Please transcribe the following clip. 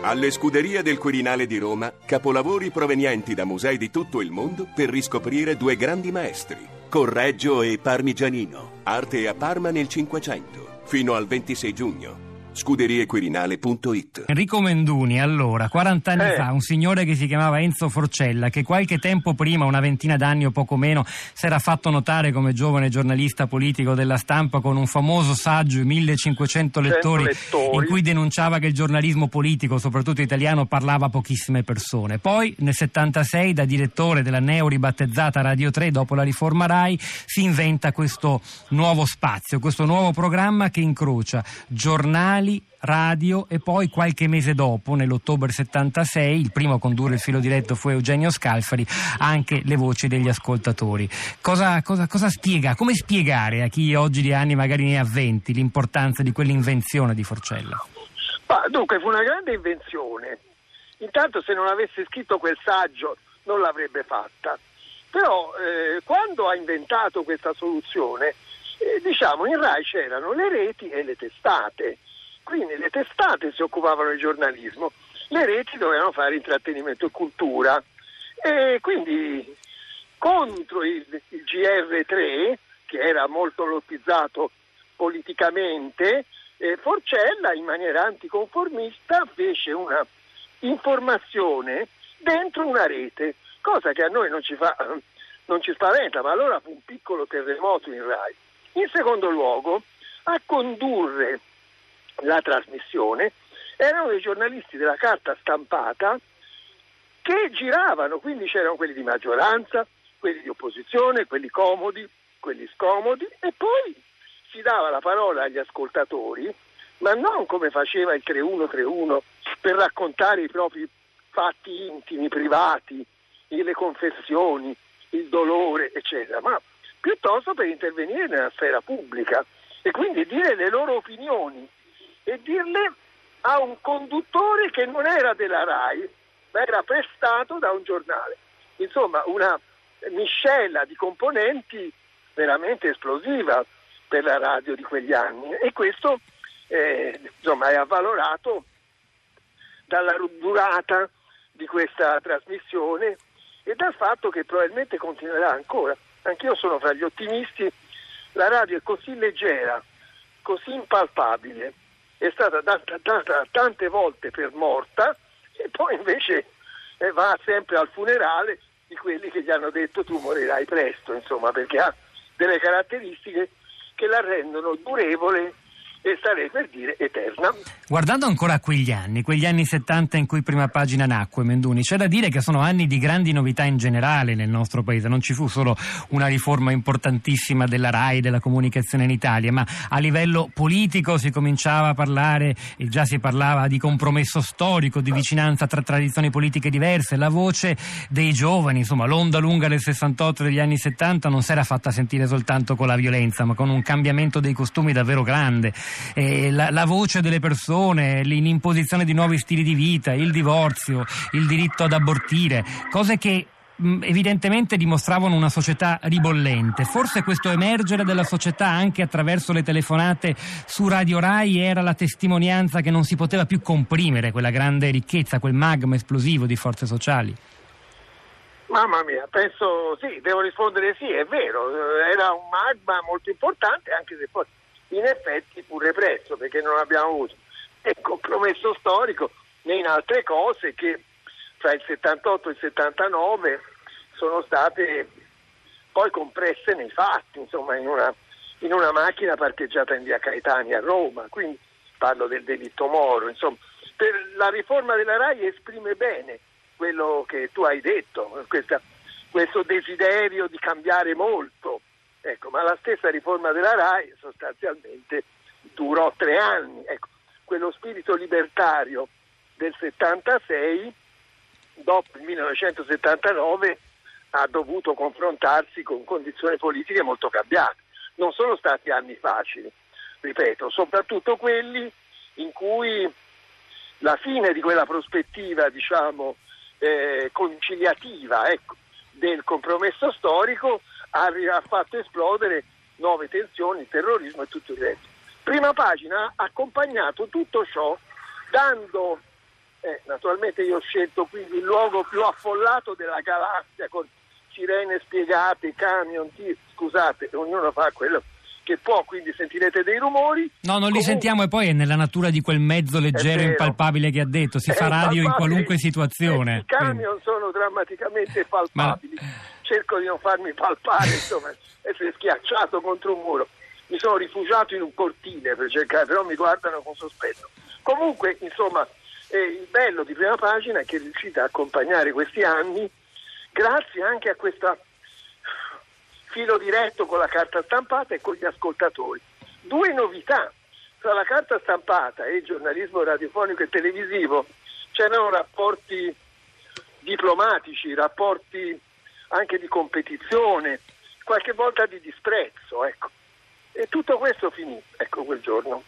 Alle scuderie del Quirinale di Roma, capolavori provenienti da musei di tutto il mondo per riscoprire due grandi maestri, Correggio e Parmigianino, arte a Parma nel Cinquecento, fino al 26 giugno scuderiequirinale.it Enrico Menduni, allora, 40 anni Eh. fa, un signore che si chiamava Enzo Forcella, che qualche tempo prima, una ventina d'anni o poco meno, si era fatto notare come giovane giornalista politico della stampa con un famoso saggio, 1500 lettori, lettori. in cui denunciava che il giornalismo politico, soprattutto italiano, parlava a pochissime persone. Poi, nel 76, da direttore della neo ribattezzata Radio 3, dopo la riforma RAI, si inventa questo nuovo spazio, questo nuovo programma che incrocia giornali, radio e poi qualche mese dopo, nell'ottobre 76, il primo a condurre il filo diretto fu Eugenio Scalfari, anche le voci degli ascoltatori. Cosa, cosa- cosa spiega, come spiegare a chi oggi di anni magari ne ha 20 l'importanza di quell'invenzione di Forcella? Ma, dunque fu una grande invenzione. Intanto se non avesse scritto quel saggio non l'avrebbe fatta. Però eh, quando ha inventato questa soluzione, eh, diciamo in RAI c'erano le reti e le testate. Quindi le testate si occupavano di giornalismo, le reti dovevano fare intrattenimento e cultura. E quindi contro il, il GR3, che era molto lottizzato politicamente, eh, Forcella in maniera anticonformista fece una informazione dentro una rete, cosa che a noi non ci, fa, non ci spaventa, ma allora fu un piccolo terremoto in RAI. In secondo luogo, a condurre la trasmissione erano dei giornalisti della carta stampata che giravano, quindi c'erano quelli di maggioranza, quelli di opposizione, quelli comodi, quelli scomodi e poi si dava la parola agli ascoltatori, ma non come faceva il 3131 per raccontare i propri fatti intimi, privati, le confessioni, il dolore, eccetera, ma piuttosto per intervenire nella sfera pubblica e quindi dire le loro opinioni e dirle a un conduttore che non era della RAI, ma era prestato da un giornale. Insomma, una miscela di componenti veramente esplosiva per la radio di quegli anni e questo eh, insomma, è avvalorato dalla durata di questa trasmissione e dal fatto che probabilmente continuerà ancora. Anch'io sono fra gli ottimisti, la radio è così leggera, così impalpabile, è stata data, data tante volte per morta e poi invece eh, va sempre al funerale di quelli che gli hanno detto tu morirai presto, insomma, perché ha delle caratteristiche che la rendono durevole e starei per dire eterna. Guardando ancora a quegli anni, quegli anni 70 in cui prima pagina nacque Menduni, c'è da dire che sono anni di grandi novità in generale nel nostro paese, non ci fu solo una riforma importantissima della RAI, della comunicazione in Italia, ma a livello politico si cominciava a parlare e già si parlava di compromesso storico, di vicinanza tra tradizioni politiche diverse, la voce dei giovani, insomma l'onda lunga del 68 e degli anni 70 non si era fatta sentire soltanto con la violenza, ma con un cambiamento dei costumi davvero grande eh, la, la voce delle persone, l'imposizione di nuovi stili di vita, il divorzio, il diritto ad abortire, cose che mh, evidentemente dimostravano una società ribollente. Forse questo emergere della società anche attraverso le telefonate su Radio Rai era la testimonianza che non si poteva più comprimere quella grande ricchezza, quel magma esplosivo di forze sociali. Mamma mia, penso sì, devo rispondere sì, è vero, eh, era un magma molto importante anche se poi in effetti fu represso perché non abbiamo avuto né compromesso storico né in altre cose che fra il 78 e il 79 sono state poi compresse nei fatti, insomma in una, in una macchina parcheggiata in via Caetani a Roma, quindi parlo del delitto Moro, insomma la riforma della RAI esprime bene quello che tu hai detto, questa, questo desiderio di cambiare molto. Ecco, ma la stessa riforma della RAI sostanzialmente durò tre anni. Ecco, quello spirito libertario del 76, dopo il 1979, ha dovuto confrontarsi con condizioni politiche molto cambiate. Non sono stati anni facili, ripeto, soprattutto quelli in cui la fine di quella prospettiva, diciamo, eh, conciliativa ecco, del compromesso storico ha, fatto esplodere nuove tensioni, terrorismo e tutto il resto. Prima pagina ha accompagnato tutto ciò dando Eh, naturalmente io ho scelto quindi il luogo più affollato della galassia con sirene spiegate, camion, tir- scusate, ognuno fa quello che può, quindi sentirete dei rumori. No, non li Comunque- sentiamo e poi è nella natura di quel mezzo leggero e impalpabile che ha detto, si È fa radio in qualunque situazione. Eh, I camion sono drammaticamente palpabili. Cerco di non farmi palpare, insomma, essere schiacciato contro un muro. Mi sono rifugiato in un cortile per cercare, però mi guardano con sospetto. Comunque, insomma, eh, il bello di prima pagina è che riuscite a accompagnare questi anni grazie anche a questo filo diretto con la carta stampata e con gli ascoltatori. Due novità. Tra la carta stampata e il giornalismo radiofonico e televisivo c'erano rapporti diplomatici, rapporti anche di competizione, qualche volta di disprezzo, ecco. E tutto questo finì, ecco, quel giorno.